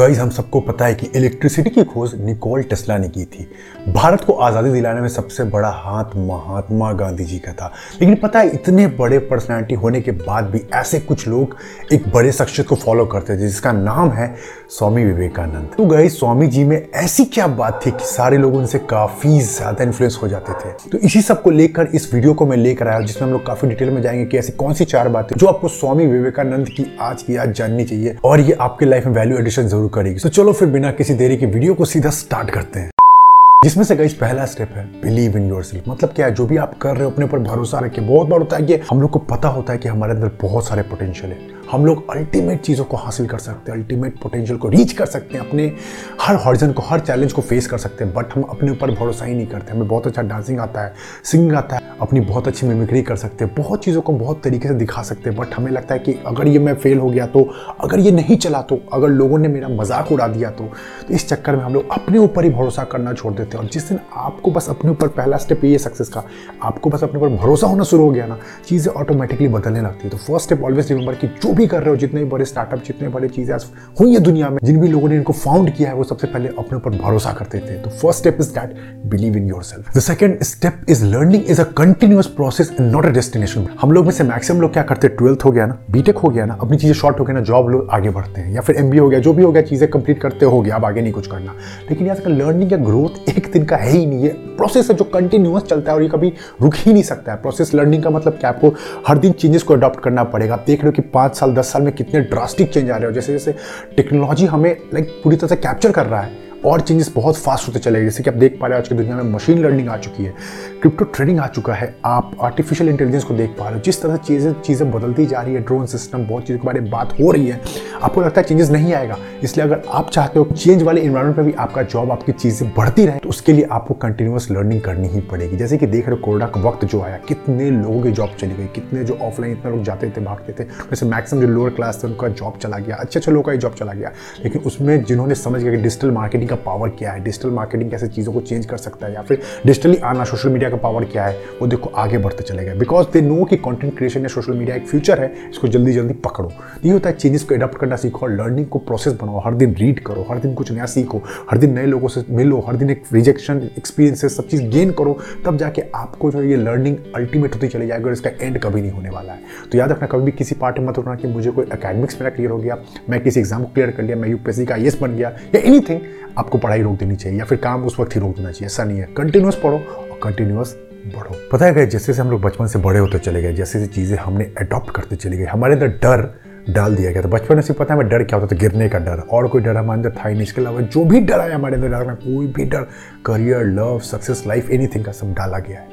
Guys, हम सबको पता है कि इलेक्ट्रिसिटी की खोज निकोल टेस्ला ने की थी। भारत को आज़ादी दिलाने में सबसे बड़ा हाथ महात्मा गांधी जी का था। लेकिन पता है, इतने बड़े पर्सनालिटी होने के बाद भी ऐसे कुछ लोग एक बड़े शख्सियत को फॉलो करते थे जिसका नाम है स्वामी विवेकानंद। तो गई स्वामी जी में ऐसी क्या बात थी कि सारे लोग उनसे काफ़ी ज़्यादा इन्फ्लुएंस हो जाते थे। तो इसी सबको लेकर, इस वीडियो को मैं लेकर आया जिसमें हम लोग काफ़ी डिटेल में जाएँगे कि ऐसी कौन सी चार बातें जो आपको स्वामी विवेकानंद की आज की आज जाननी चाहिए। और ये आपके लाइफ में वैल्यू एडिशन ज़रूर करेगी तो चलो फिर बिना किसी देरी के वीडियो को सीधा स्टार्ट करते हैं। जिसमें से गई पहला स्टेप है बिलीव इन योर सेल्फ मतलब क्या है, जो भी आप कर रहे हो, अपने ऊपर भरोसा रखिए, बहुत बार होता है कि हम लोग को पता होता है कि हमारे अंदर बहुत सारे पोटेंशियल है। हम लोग अल्टीमेट चीज़ों को हासिल कर सकते हैं अल्टीमेट पोटेंशियल को रीच कर सकते हैं अपने हर हॉर्जन को हर चैलेंज को फेस कर सकते हैं बट हम अपने ऊपर भरोसा ही नहीं करते हमें बहुत अच्छा डांसिंग आता है सिंगिंग आता है अपनी बहुत अच्छी मिमिक्री कर सकते हैं बहुत चीज़ों को बहुत तरीके से दिखा सकते हैं बट हमें लगता है कि अगर ये मैं फेल हो गया तो अगर ये नहीं चला तो अगर लोगों ने मेरा मज़ाक उड़ा दिया तो, तो इस चक्कर में हम लोग अपने ऊपर ही भरोसा करना छोड़ देते हैं। और जिस दिन आपको बस अपने ऊपर पहला स्टेप ये सक्सेस का आपको बस अपने ऊपर भरोसा होना शुरू हो गया ना चीज़ें ऑटोमेटिकली बदलने लगती है। तो फ़र्स्ट स्टेप ऑलवेज रिमेंबर कि जो भी कर रहे हो, जितने बड़े स्टार्टअप जितने बड़े चीज़ें आज हुई है दुनिया में, जिन भी लोगों ने इनको फाउंड किया है, वो सबसे पहले अपने ऊपर भरोसा करते थे। तो first step is that believe in yourself the second step is learning is a continuous process and not a destination हम लोग में से मैक्सिमम लोग क्या करते हैं? ट्वेल्थ हो गया ना बीटेक हो गया ना, अपनी चीज़ें शॉर्ट हो गया ना जॉब लोग आगे बढ़ते हैं। या फिर एम हो गया, जो भी हो गया, चीज़ें कंप्लीट करते हो गया अब आगे नहीं कुछ करना। लेकिन यहाँ तक लर्निंग या ग्रोथ एक दिन का है ही नहीं। है प्रोसेस है जो कंटिन्यूस चलता है और ये कभी रुक ही नहीं सकता है। प्रोसेस लर्निंग का मतलब क्या? आपको हर दिन चेंजेस को अडॉप्ट करना पड़ेगा। आप देख रहे हो कि पाँच साल दस साल में कितने ड्रास्टिक चेंज आ रहे हो? जैसे जैसे टेक्नोलॉजी हमें लाइक पूरी तरह से कैप्चर कर रहा है। और चेंजेस बहुत फास्ट होते चले गए। जैसे कि आप देख पा रहे हो, आज की दुनिया में मशीन लर्निंग आ चुकी है क्रिप्टो ट्रेडिंग आ चुका है। आप आर्टिफिशियल इंटेलिजेंस को देख पा रहे हो। जिस तरह से चीज़ें चीज़ें बदलती जा रही है ड्रोन सिस्टम बहुत चीज़ों के बारे में बात हो रही है, आपको लगता है चेंजेस नहीं आएगा। इसलिए अगर आप चाहते हो चेंज वाले इन्वायरमेंट में भी आपका जॉब आपकी चीज़ें बढ़ती रहे तो उसके लिए आपको कंटिन्यूस लर्निंग करनी ही पड़ेगी। जैसे कि देख रहे हो, कोरोना का वक्त जो आया, कितने लोगों की जॉब चली गई, कितने जो ऑफलाइन इतने लोग जाते थे, भागते थे। वैसे मैक्सिमम जो लोअर क्लास थे, उनका जॉब चला गया अच्छे अच्छे लोगों का ही जॉब चला गया। लेकिन उसमें जिन्होंने समझ गया कि डिजिटल मार्केटिंग का पावर क्या है? डिजिटल मार्केटिंग कैसे चीज़ों को चेंज कर सकता है? या फिर डिजिटली आना सोशल मीडिया का पावर क्या है? वो देखो आगे बढ़ते चले गए। बिकॉज़ दे नो कि कंटेंट क्रिएशन या सोशल मीडिया एक फ्यूचर है, इसको जल्दी जल्दी पकड़ो। ये होता है चेंजेस को अडॉप्ट करना सीखो और लर्निंग को प्रोसेस बनाओ। हर दिन रीड करो, हर दिन कुछ नया सीखो, हर दिन नए लोगों से मिलो, हर दिन एक रिजेक्शन एक्सपीरियंसेस सब चीज़ गेन करो, तब जाके आपको जो ये लर्निंग अल्टीमेट होती चली जाएगी और इसका एंड कभी नहीं होने वाला है। तो याद रखना, कभी भी किसी पार्ट में मत रखना कि मुझे कोई अकेडमिक्स मेरा क्लियर हो गया, मैं किसी एग्ज़ाम को क्लियर कर लिया, मैं यूपीएससी का आई बन गया, या एनीथिंग आपको पढ़ाई रोक देनी चाहिए या फिर काम उस वक्त ही रोक देना चाहिए, ऐसा नहीं है। कंटिन्यूस पढ़ो और कंटिन्यूस बढ़ो। पता है जैसे जैसे हम लोग बचपन से बड़े होते चले गए, जैसे जैसे चीज़ें हमने अडॉप्ट करते चले गए, हमारे अंदर डर डाल दिया गया तो बचपन में सिर्फ़ पता है डर क्या होता था, गिरने का डर, और कोई डर हमारे अंदर था ही नहीं। इसके अलावा जो भी डर आया हमारे अंदर डालना कोई भी डर career love success life anything का सब डाला गया है।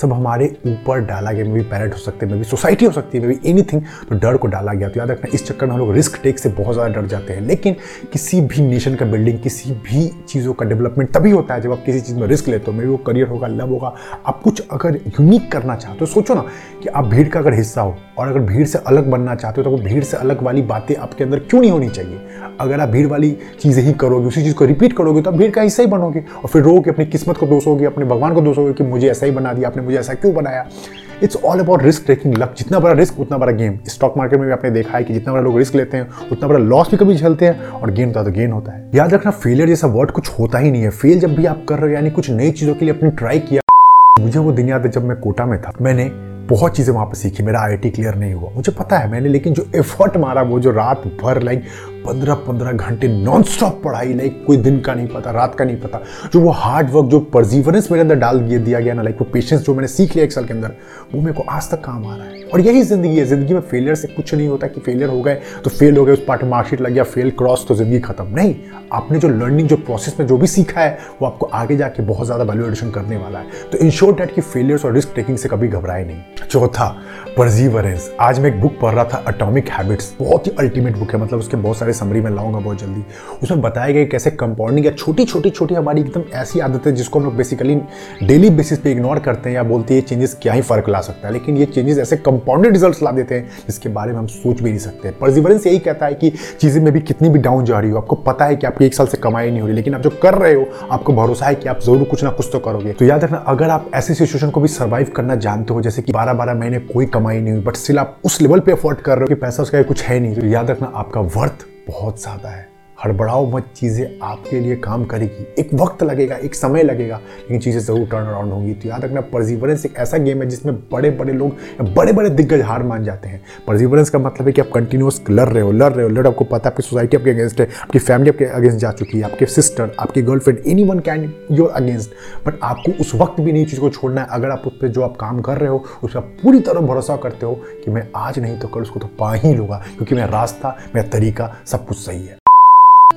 सब हमारे ऊपर डाला गया मे भी पेरेंट हो सकते हैं मे भी सोसाइटी हो सकती है मे भी एनी तो डर को डाला गया। तो याद रखना, इस चक्कर में हम लोग रिस्क टेक से बहुत ज़्यादा डर जाते हैं। लेकिन किसी भी नेशन का बिल्डिंग किसी भी चीज़ों का डेवलपमेंट तभी होता है जब आप किसी चीज़ में रिस्क लेते हो। मे भी वो करियर होगा लव होगा। आप कुछ अगर यूनिक करना चाहते हो, सोचो ना कि आप भीड़ का अगर हिस्सा हो और अगर भीड़ से अलग बनना चाहते हो तो वो भीड़ से अलग वाली बातें आपके अंदर क्यों नहीं होनी चाहिए? अगर आप भीड़ वाली चीज़ें ही करोगे, उसी चीज़ को रिपीट करोगे तो आप भीड़ का हिस्सा ही बनोगे। और फिर रोगे अपनी किस्मत को दोषोगे अपने भगवान को दोषोगे कि मुझे ऐसा ही बना दिया, आपने मुझे ऐसा क्यों बनाया? It's all about risk taking luck जितना बड़ा रिस्क उतना बड़ा गेम स्टॉक मार्केट में भी आपने देखा है कि जितना बड़ा लोग रिस्क लेते हैं, उतना बड़ा लॉस भी कभी झेलते हैं और गेन होता है तो गेन होता है। याद रखना फेलियर जैसा वर्ड कुछ होता ही नहीं है। फेल जब भी आप कर रहे हो, यानी कुछ नई चीज़ों के लिए अपनी ट्राई किया। मुझे वो दिन याद है जब मैं कोटा में था। मैंने बहुत चीज़ें वहाँ पर सीखी। मेरा आई क्लियर नहीं हुआ। मुझे पता है मैंने, लेकिन जो एफर्ट मारा, वो जो रात भर लाइक पंद्रह पंद्रह घंटे नॉन स्टॉप पढ़ाई लाइक कोई दिन का नहीं पता, रात का नहीं पता। जो वो हार्ड वर्क जो परजीवरेंस मेरे अंदर डाल दिया गया ना लाइक वो पेशेंस जो मैंने सीख लिया एक साल के अंदर, वो मेरे को आज तक काम आ रहा है। और यही ज़िंदगी है। ज़िंदगी में फेलियर से कुछ नहीं होता कि फेलियर हो गए तो फेल हो गए, उस पार्ट मार्कशीट लग गया फेल क्रॉस तो ज़िंदगी खत्म। नहीं, आपने जो लर्निंग जो प्रोसेस में जो भी सीखा है, वो आपको आगे जाके बहुत ज़्यादा वैल्यू एडिशन करने वाला है। तो शॉर्ट डेट की फेलियर्स और रिस्क टेकिंग से कभी घबराए नहीं। चौथा परजीवरेंस आज मैं एक बुक पढ़ रहा था अटोमिक हैबिट्स बहुत ही अल्टीमेट बुक है मतलब उसके बहुत सारे समरी में लाऊँगा बहुत जल्दी। उसमें बताया गया कैसे कंपाउंडिंग या छोटी छोटी छोटी हमारी एकदम ऐसी आदत जिसको हम लोग बेसिकली डेली बेसिस पे इग्नोर करते हैं या बोलते हैं ये चेंजेस क्या ही फ़र्क ला सकता है। लेकिन ये चेंजेस ऐसे कंपाउंडेड रिज़ल्ट ला देते हैं जिसके बारे में हम सोच भी नहीं सकते। परजीवरेंस यही कहता है कि चीज़ें में भी कितनी भी डाउन जा रही हो, आपको पता है कि आपकी एक साल से कमाई नहीं हो रही, लेकिन आप जो कर रहे हो, आपको भरोसा है कि आप ज़रूर कुछ ना कुछ तो करोगे। तो याद रखना, अगर आप ऐसी सिचुएशन को भी सर्वाइव करना जानते हो, जैसे कि बारह बारह महीने कोई कमाई नहीं हुई बट स्टिल आप उस लेवल पे अफोर्ड कर रहे हो कि पैसा उसका कुछ है नहीं। तो याद रखना, आपका वर्थ बहुत ज़्यादा है। हड़बड़ाओ मत, चीज़ें आपके लिए काम करेगी। एक वक्त लगेगा, एक समय लगेगा, लेकिन चीज़ें ज़रूर टर्न अराउंड होंगी। तो याद रखना परजीवरेंस एक ऐसा गेम है जिसमें बड़े बड़े लोग बड़े बड़े दिग्गज हार मान जाते हैं। परजीवरेंस का मतलब है कि आप कंटिन्यूस लड़ रहे हो, लड़ रहे हो। लड़ आपको पता है, आपकी सोसाइटी आपके अगेंस्ट है, आपकी फैमिली आपके अगेंस्ट जा चुकी है, आपके सिस्टर आपकी girlfriend any one can your against but आपको उस वक्त भी नहीं चीज़ को छोड़ना है। अगर आप उस पर जो आप काम कर रहे हो, उस पर पूरी तरह भरोसा करते हो कि मैं आज नहीं तो कल उसको तो पा ही लूँगा, क्योंकि मेरा रास्ता, मेरा तरीका सब कुछ सही है।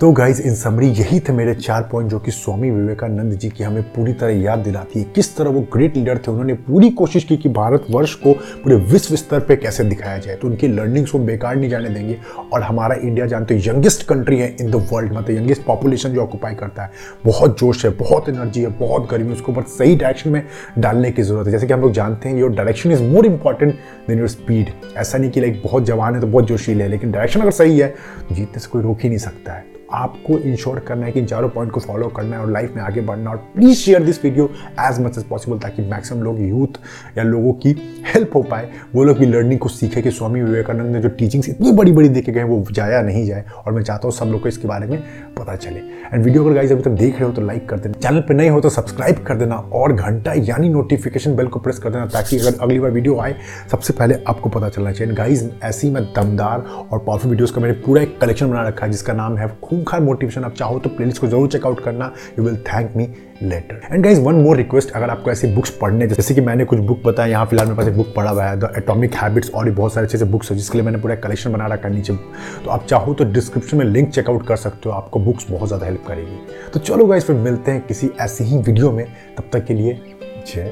तो गाइज़ इन समरी यही थे मेरे चार पॉइंट जो कि स्वामी विवेकानंद जी की हमें पूरी तरह याद दिलाती है। किस तरह वो ग्रेट लीडर थे, उन्होंने पूरी कोशिश की कि भारतवर्ष को पूरे विश्व स्तर पे कैसे दिखाया जाए। तो उनकी लर्निंग्स को बेकार नहीं जाने देंगे। और हमारा इंडिया जानते हो यंगेस्ट कंट्री है इन द वर्ल्ड मतलब यंगेस्ट पॉपुलेशन जो ऑक्यूपाई करता है। बहुत जोश है, बहुत एनर्जी है, बहुत गर्मी उसको बस सही डायरेक्शन में डालने की ज़रूरत है। जैसे कि हम लोग जानते हैं your direction is more important than your speed ऐसा नहीं कि लाइक बहुत जवान है तो बहुत जोशीले है लेकिन डायरेक्शन अगर सही है तो जीतने से कोई रोक ही नहीं सकता है। आपको इंश्योर करना है कि चारों पॉइंट को फॉलो करना है और लाइफ में आगे बढ़ना और please share this video as much as possible ताकि मैक्सिमम लोग यूथ या लोगों की हेल्प हो पाए। वो लोग भी लर्निंग को सीखे कि स्वामी विवेकानंद ने जो टीचिंग्स इतनी बड़ी बड़ी देखे गए वो जाया नहीं जाए और मैं चाहता हूँ सब लोग को इसके बारे में पता चले। एंड वीडियो अगर गाइज़ अभी तक देख रहे हो तो लाइक कर देना। चैनल पर नहीं हो तो सब्सक्राइब कर देना और घंटा यानी नोटिफिकेशन बेल को प्रेस कर देना ताकि अगर अगली बार वीडियो आए, सबसे पहले आपको पता चलना चाहिए। गाइज़ ऐसी मैं दमदार और पावरफुल वीडियोज़ का मैंने पूरा एक कलेक्शन बना रखा है जिसका नाम है खूंखार मोटिवेशन आप चाहो तो प्लेलिस्ट को ज़रूर चेकआउट करना। You will thank me later and guys one more request अगर आपको ऐसी बुक्स पढ़ने जैसे कि मैंने कुछ बुक बताया, यहाँ फ़िलहाल मेरे पास एक बुक पढ़ा हुआ है द एटॉमिक हैबिट्स और भी बहुत सारे अच्छे से बुक्स है, जिसके लिए मैंने पूरा कलेक्शन बना रखा है नीचे। तो आप चाहो तो डिस्क्रिप्शन में लिंक चेकआउट कर सकते हो, आपको बुक्स बहुत ज़्यादा हेल्प करेगी। तो चलो गाइज़ फिर मिलते हैं किसी ऐसी ही वीडियो में। तब तक के लिए जय